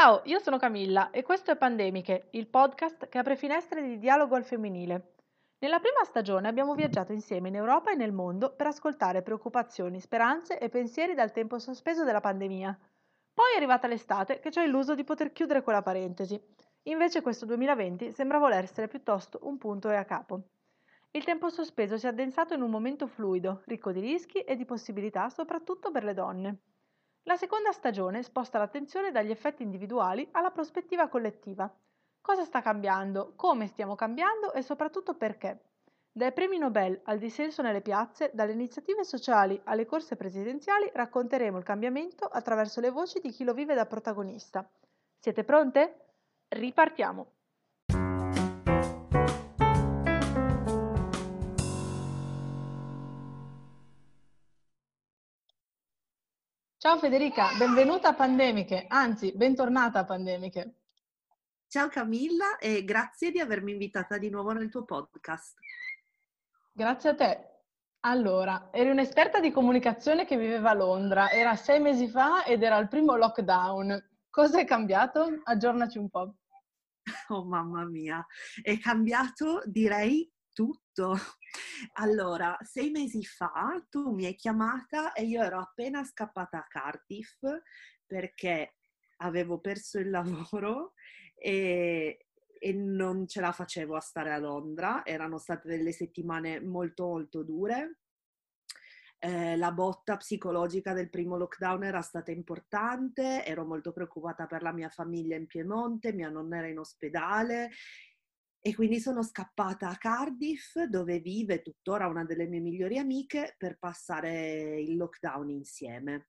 Ciao, io sono Camilla e questo è Pandemiche, il podcast che apre finestre di dialogo al femminile. Nella prima stagione abbiamo viaggiato insieme in Europa e nel mondo per ascoltare preoccupazioni, speranze e pensieri dal tempo sospeso della pandemia. Poi è arrivata l'estate che ci ha illuso di poter chiudere quella parentesi. Invece questo 2020 sembra voler essere piuttosto un punto e a capo. Il tempo sospeso si è addensato in un momento fluido, ricco di rischi e di possibilità soprattutto per le donne. La seconda stagione sposta l'attenzione dagli effetti individuali alla prospettiva collettiva. Cosa sta cambiando, come stiamo cambiando e soprattutto perché. Dai premi Nobel al dissenso nelle piazze, dalle iniziative sociali alle corse presidenziali, racconteremo il cambiamento attraverso le voci di chi lo vive da protagonista. Siete pronte? Ripartiamo! Ciao Federica, benvenuta a Pandemiche, anzi bentornata a Pandemiche. Ciao Camilla e grazie di avermi invitata di nuovo nel tuo podcast. Grazie a te. Allora, eri un'esperta di comunicazione che viveva a Londra, era sei mesi fa ed era il primo lockdown. Cosa è cambiato? Aggiornaci un po'. Oh mamma mia, è cambiato direi tutto. Allora, sei mesi fa tu mi hai chiamata e io ero appena scappata a Cardiff perché avevo perso il lavoro e, e non ce la facevo a stare a Londra. Erano state delle settimane molto molto dure. Eh, la botta psicologica del primo lockdown era stata importante, ero molto preoccupata per la mia famiglia in Piemonte, mia nonna era in ospedale e quindi sono scappata a Cardiff, dove vive tuttora una delle mie migliori amiche, per passare il lockdown insieme.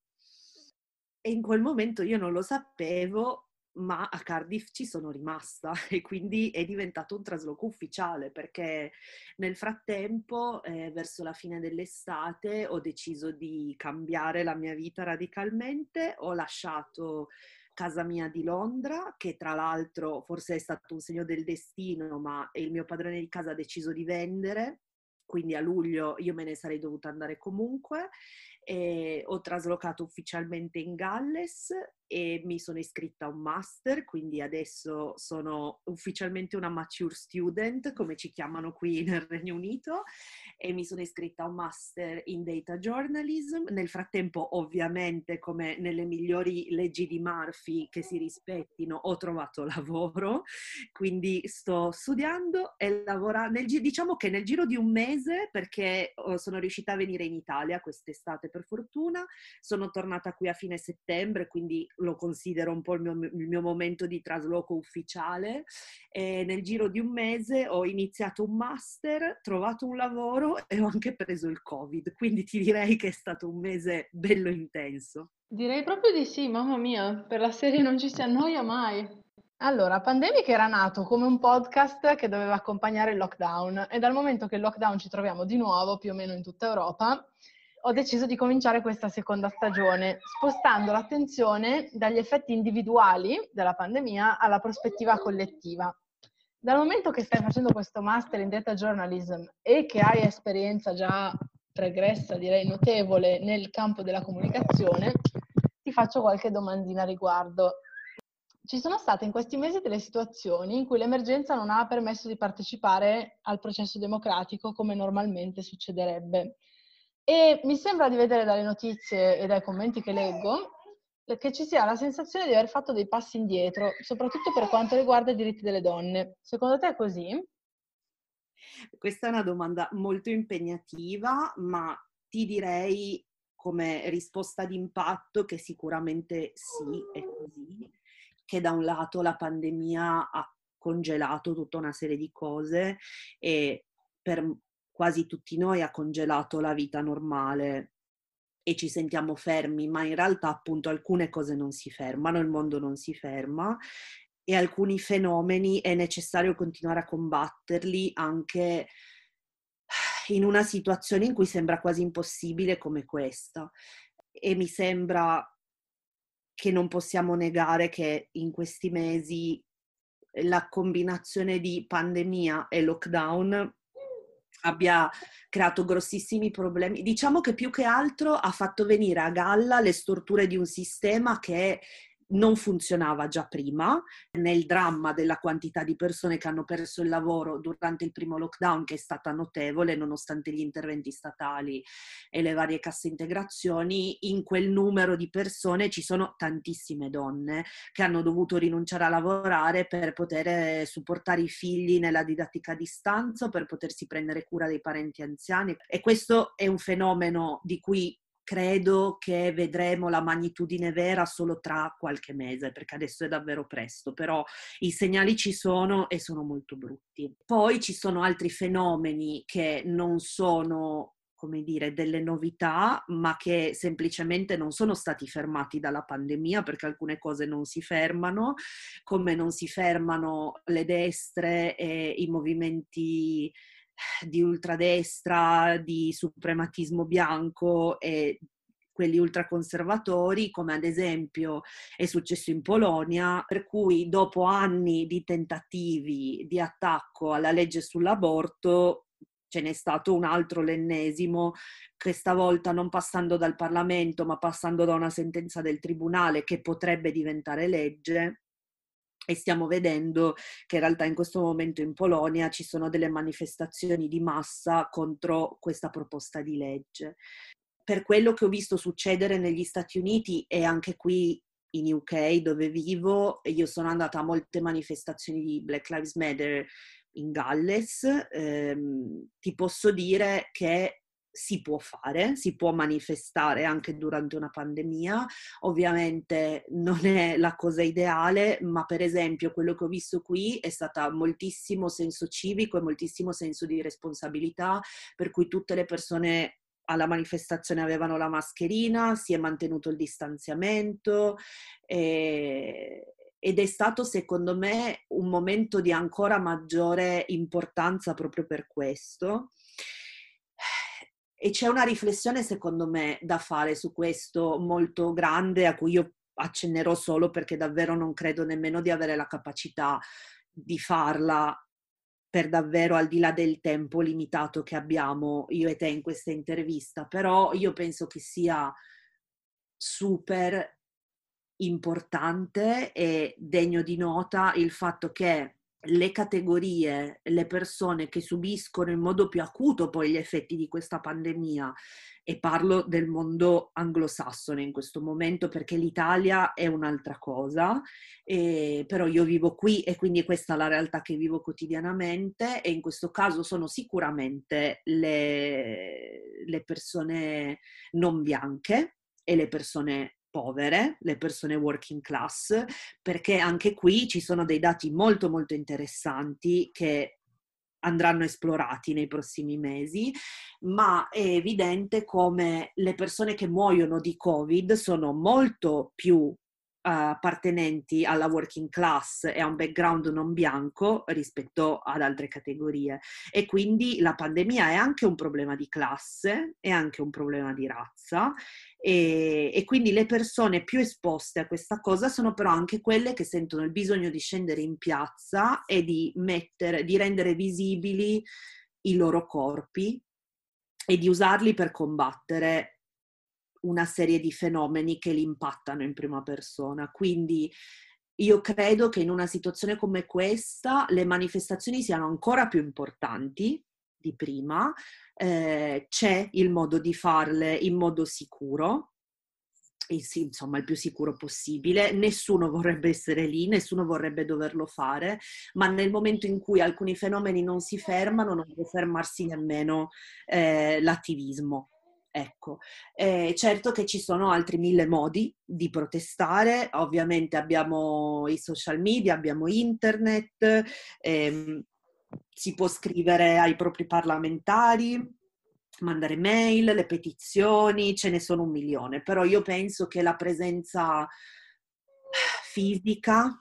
E in quel momento io non lo sapevo, ma a Cardiff ci sono rimasta e quindi è diventato un trasloco ufficiale perché nel frattempo, eh, verso la fine dell'estate, ho deciso di cambiare la mia vita radicalmente, ho lasciato casa mia di Londra, che tra l'altro forse è stato un segno del destino, ma il mio padrone di casa ha deciso di vendere, quindi a luglio io me ne sarei dovuta andare comunque. E ho traslocato ufficialmente in Galles e mi sono iscritta a un master, quindi adesso sono ufficialmente una mature student, come ci chiamano qui nel Regno Unito, e mi sono iscritta a un master in data journalism. Nel frattempo, ovviamente, come nelle migliori leggi di Murphy che si rispettino, ho trovato lavoro, quindi sto studiando e lavorando, diciamo che nel giro di un mese, perché oh, sono riuscita a venire in Italia quest'estate per fortuna, sono tornata qui a fine settembre, quindi lo considero un po' il mio, il mio momento di trasloco ufficiale. E nel giro di un mese ho iniziato un master, trovato un lavoro e ho anche preso il Covid, quindi ti direi che è stato un mese bello intenso. Direi proprio di sì, mamma mia, per la serie non ci si annoia mai. Allora, Pandemic era nato come un podcast che doveva accompagnare il lockdown e dal momento che il lockdown ci troviamo di nuovo, più o meno in tutta Europa, ho deciso di cominciare questa seconda stagione, spostando l'attenzione dagli effetti individuali della pandemia alla prospettiva collettiva. Dal momento che stai facendo questo master in data journalism e che hai esperienza già pregressa, direi notevole, nel campo della comunicazione, ti faccio qualche domandina a riguardo. Ci sono state in questi mesi delle situazioni in cui l'emergenza non ha permesso di partecipare al processo democratico come normalmente succederebbe. E mi sembra di vedere dalle notizie e dai commenti che leggo che ci sia la sensazione di aver fatto dei passi indietro, soprattutto per quanto riguarda i diritti delle donne. Secondo te è così? Questa è una domanda molto impegnativa, ma ti direi come risposta d'impatto che sicuramente sì, è così, che da un lato la pandemia ha congelato tutta una serie di cose e per quasi tutti noi ha congelato la vita normale e ci sentiamo fermi, ma in realtà appunto alcune cose non si fermano, il mondo non si ferma e alcuni fenomeni è necessario continuare a combatterli anche in una situazione in cui sembra quasi impossibile come questa. E mi sembra che non possiamo negare che in questi mesi la combinazione di pandemia e lockdown abbia creato grossissimi problemi. Diciamo che più che altro ha fatto venire a galla le storture di un sistema che non funzionava già prima, nel dramma della quantità di persone che hanno perso il lavoro durante il primo lockdown, che è stata notevole nonostante gli interventi statali e le varie casse integrazioni, in quel numero di persone ci sono tantissime donne che hanno dovuto rinunciare a lavorare per poter supportare i figli nella didattica a distanza, per potersi prendere cura dei parenti anziani. E questo è un fenomeno di cui credo che vedremo la magnitudine vera solo tra qualche mese, perché adesso è davvero presto, però i segnali ci sono e sono molto brutti. Poi ci sono altri fenomeni che non sono come dire, delle novità, ma che semplicemente non sono stati fermati dalla pandemia, perché alcune cose non si fermano, come non si fermano le destre e i movimenti di ultradestra, di suprematismo bianco e quelli ultraconservatori, come ad esempio è successo in Polonia, per cui dopo anni di tentativi di attacco alla legge sull'aborto ce n'è stato un altro, l'ennesimo, questa volta non passando dal Parlamento, ma passando da una sentenza del Tribunale che potrebbe diventare legge e stiamo vedendo che in realtà in questo momento in Polonia ci sono delle manifestazioni di massa contro questa proposta di legge. Per quello che ho visto succedere negli Stati Uniti e anche qui in UK dove vivo, io sono andata a molte manifestazioni di Black Lives Matter in Galles, ehm, ti posso dire che si può fare, si può manifestare anche durante una pandemia. Ovviamente non è la cosa ideale, ma per esempio quello che ho visto qui è stato moltissimo senso civico e moltissimo senso di responsabilità, per cui tutte le persone alla manifestazione avevano la mascherina, si è mantenuto il distanziamento e, ed è stato secondo me un momento di ancora maggiore importanza proprio per questo. E c'è una riflessione, secondo me, da fare su questo molto grande, a cui io accennerò solo perché davvero non credo nemmeno di avere la capacità di farla per davvero al di là del tempo limitato che abbiamo io e te in questa intervista, però io penso che sia super importante e degno di nota il fatto che le categorie, le persone che subiscono in modo più acuto poi gli effetti di questa pandemia, e parlo del mondo anglosassone in questo momento perché l'Italia è un'altra cosa, e, però io vivo qui e quindi questa è la realtà che vivo quotidianamente e in questo caso sono sicuramente le, le persone non bianche e le persone povere, le persone working class, perché anche qui ci sono dei dati molto molto interessanti che andranno esplorati nei prossimi mesi, ma è evidente come le persone che muoiono di Covid sono molto più appartenenti alla working class e a un background non bianco rispetto ad altre categorie. E quindi la pandemia è anche un problema di classe, è anche un problema di razza e, e, quindi le persone più esposte a questa cosa sono però anche quelle che sentono il bisogno di scendere in piazza e di, mettere, di rendere visibili i loro corpi e di usarli per combattere una serie di fenomeni che li impattano in prima persona. Quindi io credo che in una situazione come questa le manifestazioni siano ancora più importanti di prima, eh, c'è il modo di farle in modo sicuro, insomma il più sicuro possibile, nessuno vorrebbe essere lì, nessuno vorrebbe doverlo fare, ma nel momento in cui alcuni fenomeni non si fermano non può fermarsi nemmeno eh, l'attivismo. Ecco, eh, certo che ci sono altri mille modi di protestare, ovviamente abbiamo i social media, abbiamo internet, ehm, si può scrivere ai propri parlamentari, mandare mail, le petizioni, ce ne sono un milione, però io penso che la presenza fisica,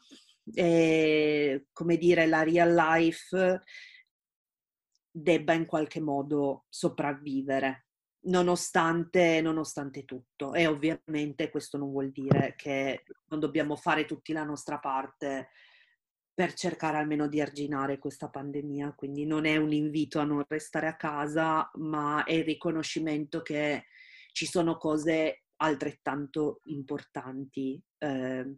eh, come dire, la real life debba in qualche modo sopravvivere nonostante, nonostante tutto. E ovviamente questo non vuol dire che non dobbiamo fare tutti la nostra parte per cercare almeno di arginare questa pandemia. Quindi non è un invito a non restare a casa, ma è il riconoscimento che ci sono cose altrettanto importanti eh,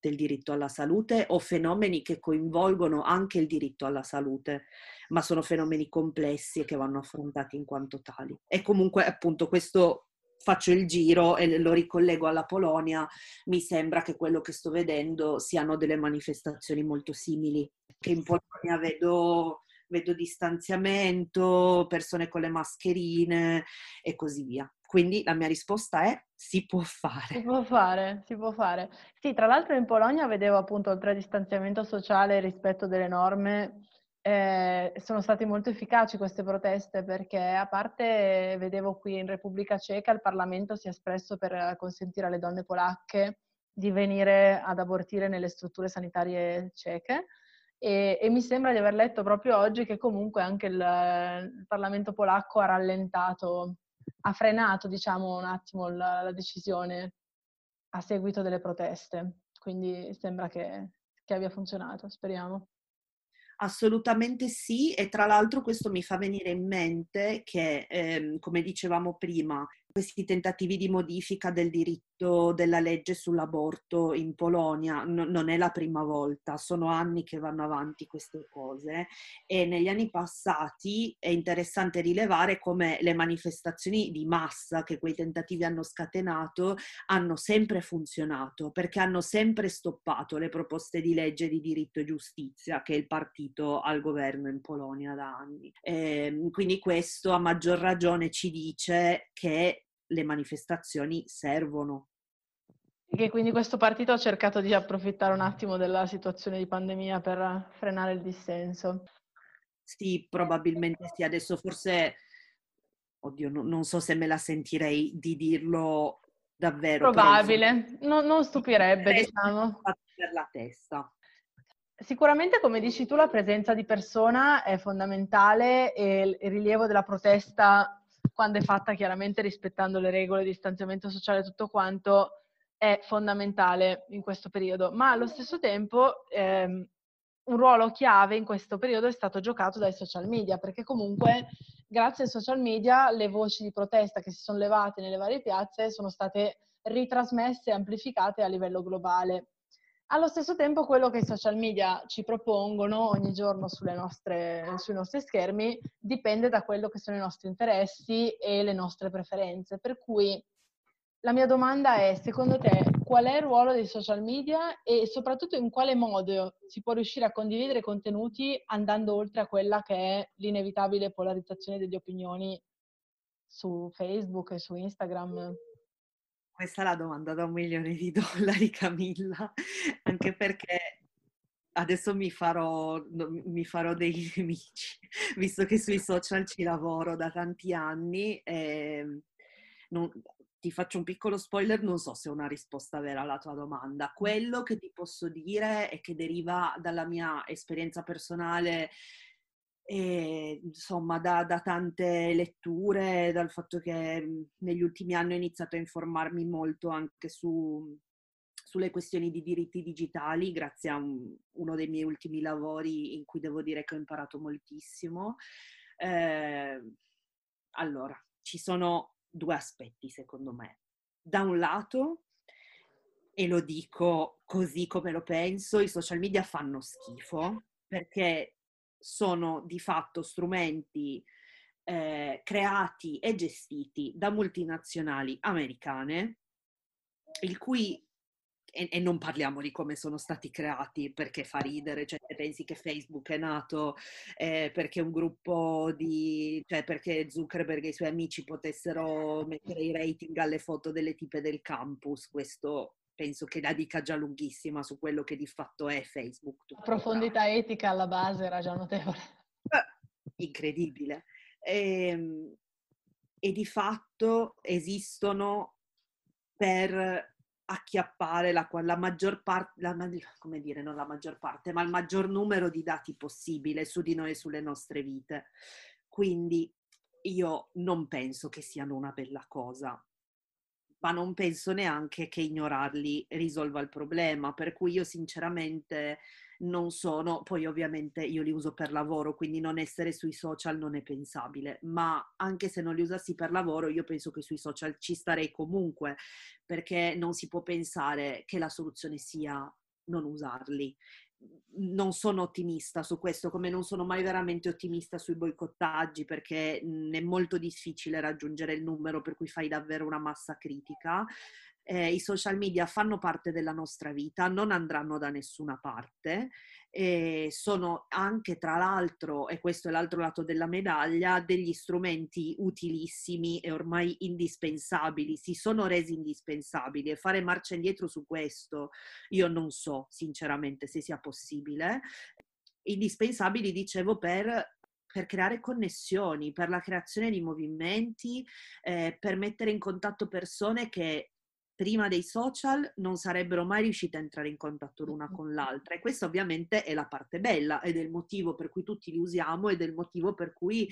del diritto alla salute o fenomeni che coinvolgono anche il diritto alla salute, ma sono fenomeni complessi e che vanno affrontati in quanto tali. E comunque appunto questo faccio il giro e lo ricollego alla Polonia, mi sembra che quello che sto vedendo siano delle manifestazioni molto simili, che in Polonia vedo, vedo distanziamento, persone con le mascherine e così via. Quindi la mia risposta è si può fare. Si può fare, si può fare. Sì, tra l'altro in Polonia vedevo appunto oltre al distanziamento sociale e rispetto delle norme, eh, sono state molto efficaci queste proteste perché a parte vedevo qui in Repubblica Ceca il Parlamento si è espresso per consentire alle donne polacche di venire ad abortire nelle strutture sanitarie ceche e, e mi sembra di aver letto proprio oggi che comunque anche il, il Parlamento polacco ha rallentato, ha frenato diciamo un attimo la, la decisione a seguito delle proteste. Quindi sembra che, che abbia funzionato, speriamo. Assolutamente sì, e tra l'altro questo mi fa venire in mente che, ehm, come dicevamo prima, questi tentativi di modifica del diritto della legge sull'aborto in Polonia no, non è la prima volta, sono anni che vanno avanti queste cose e negli anni passati è interessante rilevare come le manifestazioni di massa che quei tentativi hanno scatenato hanno sempre funzionato perché hanno sempre stoppato le proposte di legge di diritto e giustizia che il partito al governo in Polonia da anni. E ehm, quindi questo a maggior ragione ci dice che le manifestazioni servono. E quindi questo partito ha cercato di approfittare un attimo della situazione di pandemia per frenare il dissenso. Sì, probabilmente sì. Adesso forse, oddio, no, non so se me la sentirei di dirlo davvero. Probabile, no, non stupirebbe, diciamo. Per la testa. Sicuramente, come dici tu, la presenza di persona è fondamentale e il rilievo della protesta quando è fatta chiaramente rispettando le regole di distanziamento sociale e tutto quanto, è fondamentale in questo periodo. Ma allo stesso tempo ehm, un ruolo chiave in questo periodo è stato giocato dai social media, perché comunque grazie ai social media le voci di protesta che si sono levate nelle varie piazze sono state ritrasmesse e amplificate a livello globale. Allo stesso tempo quello che i social media ci propongono ogni giorno nostre, sui nostri schermi dipende da quello che sono i nostri interessi e le nostre preferenze. Per cui la mia domanda è, secondo te, qual è il ruolo dei social media e soprattutto in quale modo si può riuscire a condividere contenuti andando oltre a quella che è l'inevitabile polarizzazione delle opinioni su Facebook e su Instagram? Questa è la domanda da un milione di dollari, Camilla, anche perché adesso mi farò, mi farò dei nemici, visto che sui social ci lavoro da tanti anni. E non, ti faccio un piccolo spoiler, non so se è una risposta vera alla tua domanda. Quello che ti posso dire è che deriva dalla mia esperienza personale e, insomma, da, da, tante letture, dal fatto che mhmm, negli ultimi anni ho iniziato a informarmi molto anche su, sulle questioni di diritti digitali, grazie a un, uno dei miei ultimi lavori in cui devo dire che ho imparato moltissimo. Eh, allora, ci sono due aspetti secondo me. Da un lato, e lo dico così come lo penso, i social media fanno schifo perché sono di fatto strumenti eh, creati e gestiti da multinazionali americane, il cui e, e, non parliamo di come sono stati creati perché fa ridere, cioè pensi che Facebook è nato eh, perché un gruppo di, cioè perché Zuckerberg e i suoi amici potessero mettere i rating alle foto delle tipe del campus, questo penso che la dica già lunghissima su quello che di fatto è Facebook. La profondità là. etica alla base era già notevole. Eh, incredibile. E, ehm, e di fatto esistono per acchiappare la, la maggior parte, la, come dire, non la maggior parte, ma il maggior numero di dati possibile su di noi e sulle nostre vite. Quindi io non penso che siano una bella cosa ma non penso neanche che ignorarli risolva il problema, per cui io sinceramente non sono, poi ovviamente io li uso per lavoro, quindi non essere sui social non è pensabile, ma anche se non li usassi per lavoro, io penso che sui social ci starei comunque, perché non si può pensare che la soluzione sia non usarli. Non sono ottimista su questo, come non sono mai veramente ottimista sui boicottaggi, perché è molto difficile raggiungere il numero per cui fai davvero una massa critica. Eh, i social media fanno parte della nostra vita, non andranno da nessuna parte, e sono anche tra l'altro, e questo è l'altro lato della medaglia, degli strumenti utilissimi e ormai indispensabili, si sono resi indispensabili e fare marcia indietro su questo io non so sinceramente se sia possibile. Indispensabili, dicevo, per per creare connessioni, per la creazione di movimenti, eh, per mettere in contatto persone che prima dei social non sarebbero mai riuscite a entrare in contatto l'una con l'altra e questa ovviamente è la parte bella ed è il motivo per cui tutti li usiamo ed è il motivo per cui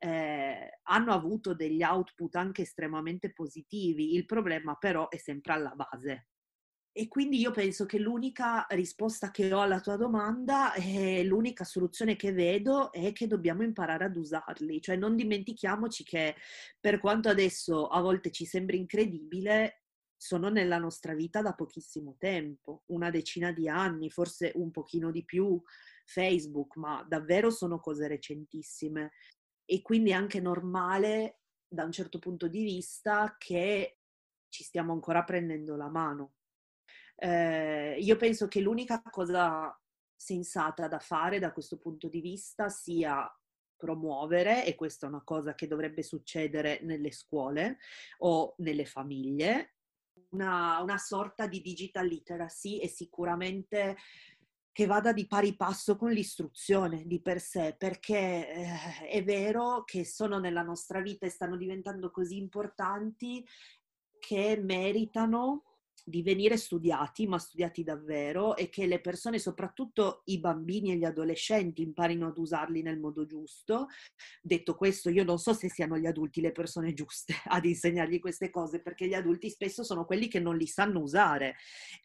eh, hanno avuto degli output anche estremamente positivi. Il problema però è sempre alla base. E quindi io penso che l'unica risposta che ho alla tua domanda è l'unica soluzione che vedo è che dobbiamo imparare ad usarli. Cioè non dimentichiamoci che per quanto adesso a volte ci sembri incredibile, sono nella nostra vita da pochissimo tempo, una decina di anni, forse un pochino di più, Facebook, ma davvero sono cose recentissime. E quindi è anche normale, da un certo punto di vista, che ci stiamo ancora prendendo la mano. Eh, io penso che l'unica cosa sensata da fare da questo punto di vista sia promuovere, e questa è una cosa che dovrebbe succedere nelle scuole o nelle famiglie, una, una sorta di digital literacy e sicuramente che vada di pari passo con l'istruzione di per sé, perché eh, è vero che sono nella nostra vita e stanno diventando così importanti che meritano di venire studiati, ma studiati davvero, e che le persone, soprattutto i bambini e gli adolescenti, imparino ad usarli nel modo giusto. Detto questo, io non so se siano gli adulti le persone giuste ad insegnargli queste cose, perché gli adulti spesso sono quelli che non li sanno usare,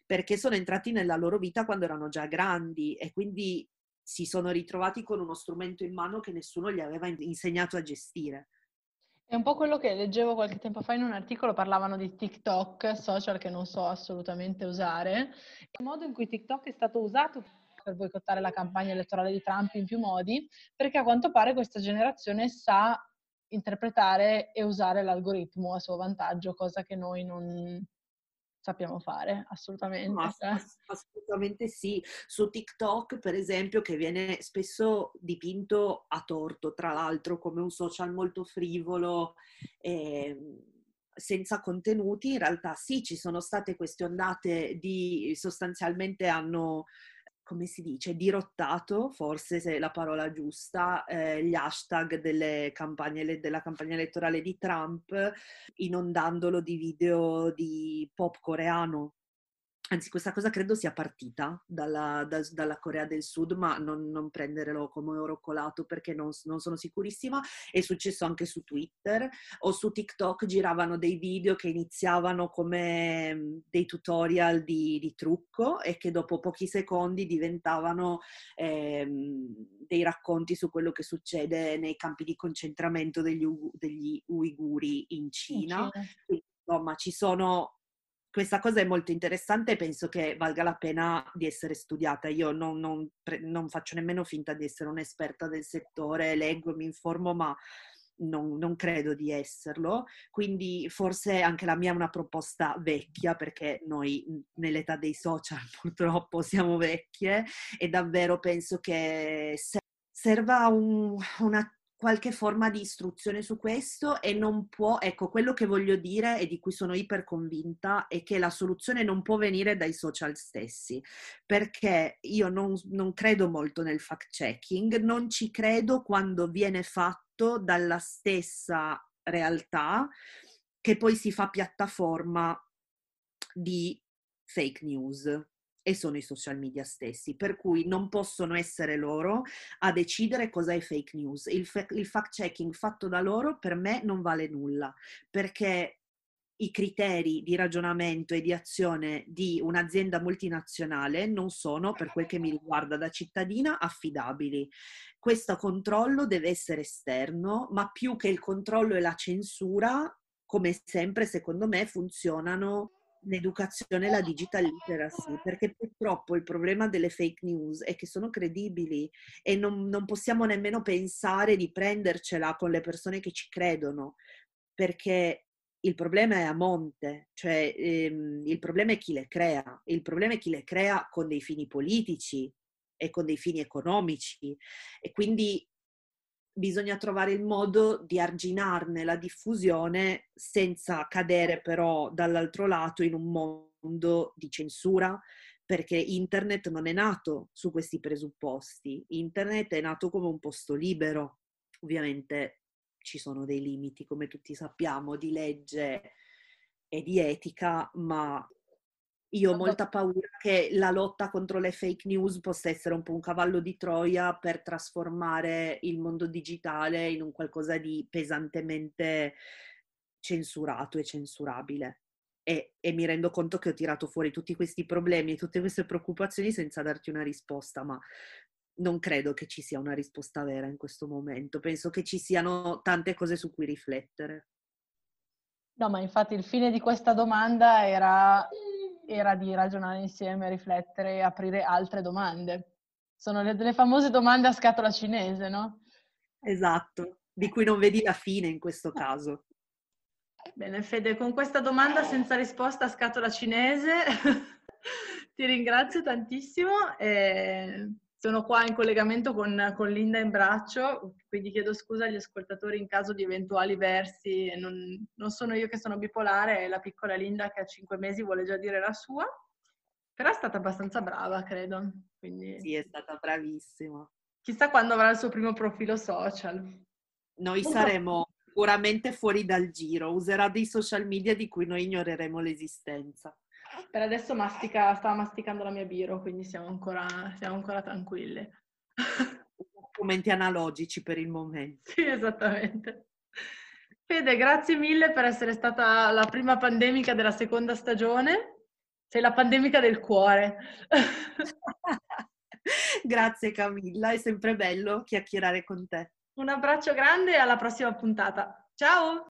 perché sono entrati nella loro vita quando erano già grandi e quindi si sono ritrovati con uno strumento in mano che nessuno gli aveva insegnato a gestire. È un po' quello che leggevo qualche tempo fa in un articolo, parlavano di TikTok, social che non so assolutamente usare. Il modo in cui TikTok è stato usato per boicottare la campagna elettorale di Trump in più modi, perché a quanto pare questa generazione sa interpretare e usare l'algoritmo a suo vantaggio, cosa che noi non, sappiamo fare, assolutamente. No, cioè. assolutamente sì. Su TikTok, per esempio, che viene spesso dipinto a torto, tra l'altro, come un social molto frivolo. Eh, senza contenuti, in realtà sì, ci sono state queste ondate di sostanzialmente hanno come si dice, dirottato, forse se è la parola giusta, eh, gli hashtag delle campagne, della campagna elettorale di Trump, inondandolo di video di pop coreano Anzi, questa cosa credo sia partita dalla, da, dalla Corea del Sud, ma non, non prenderlo come oro colato perché non, non, sono sicurissima. È successo anche su Twitter o su TikTok giravano dei video che iniziavano come mm, dei tutorial di, di trucco e che dopo pochi secondi diventavano ehm, dei racconti su quello che succede nei campi di concentramento degli, degli uiguri in Cina. In Cina. Insomma, ci sono questa cosa è molto interessante e penso che valga la pena di essere studiata. Io non, non, non faccio nemmeno finta di essere un'esperta del settore, leggo, mi informo, ma non, non, credo di esserlo. Quindi forse anche la mia è una proposta vecchia, perché noi nell'età dei social purtroppo siamo vecchie e davvero penso che serva un, una qualche forma di istruzione su questo e non può, ecco, quello che voglio dire e di cui sono iper convinta è che la soluzione non può venire dai social stessi, perché io non, non credo molto nel fact checking, non ci credo quando viene fatto dalla stessa realtà che poi si fa piattaforma di fake news e sono i social media stessi, per cui non possono essere loro a decidere cosa è fake news. Il, fa- il fact checking fatto da loro per me non vale nulla, perché i criteri di ragionamento e di azione di un'azienda multinazionale non sono, per quel che mi riguarda da cittadina, affidabili. Questo controllo deve essere esterno, ma più che il controllo e la censura, come sempre, secondo me, funzionano l'educazione e la digital literacy, perché purtroppo il problema delle fake news è che sono credibili e non, non possiamo nemmeno pensare di prendercela con le persone che ci credono, perché il problema è a monte, cioè ehm, il problema è chi le crea, il problema è chi le crea con dei fini politici e con dei fini economici. E quindi bisogna trovare il modo di arginarne la diffusione senza cadere però dall'altro lato in un mondo di censura, perché internet non è nato su questi presupposti, internet è nato come un posto libero, ovviamente ci sono dei limiti, come tutti sappiamo, di legge e di etica, ma io ho molta paura che la lotta contro le fake news possa essere un po' un cavallo di Troia per trasformare il mondo digitale in un qualcosa di pesantemente censurato e censurabile. E, e, mi rendo conto che ho tirato fuori tutti questi problemi e tutte queste preoccupazioni senza darti una risposta, ma non credo che ci sia una risposta vera in questo momento. Penso che ci siano tante cose su cui riflettere. No, ma infatti il fine di questa domanda era era di ragionare insieme, riflettere e aprire altre domande. Sono le, le famose domande a scatola cinese, no? Esatto, di cui non vedi la fine in questo caso. Bene, Fede, con questa domanda senza risposta a scatola cinese ti ringrazio tantissimo. E sono qua in collegamento con, con, Linda in braccio, quindi chiedo scusa agli ascoltatori in caso di eventuali versi. Non, non, sono io che sono bipolare, è la piccola Linda che a cinque mesi vuole già dire la sua, però è stata abbastanza brava, credo. Quindi... Sì, è stata bravissima. Chissà quando avrà il suo primo profilo social. Noi saremo sicuramente fuori dal giro, userà dei social media di cui noi ignoreremo l'esistenza. Per adesso mastica, stava masticando la mia biro, quindi siamo ancora, siamo ancora tranquille. Commenti analogici per il momento. Sì, esattamente. Fede, grazie mille per essere stata la prima pandemica della seconda stagione. Sei la pandemica del cuore. grazie Camilla, è sempre bello chiacchierare con te. Un abbraccio grande e alla prossima puntata. Ciao!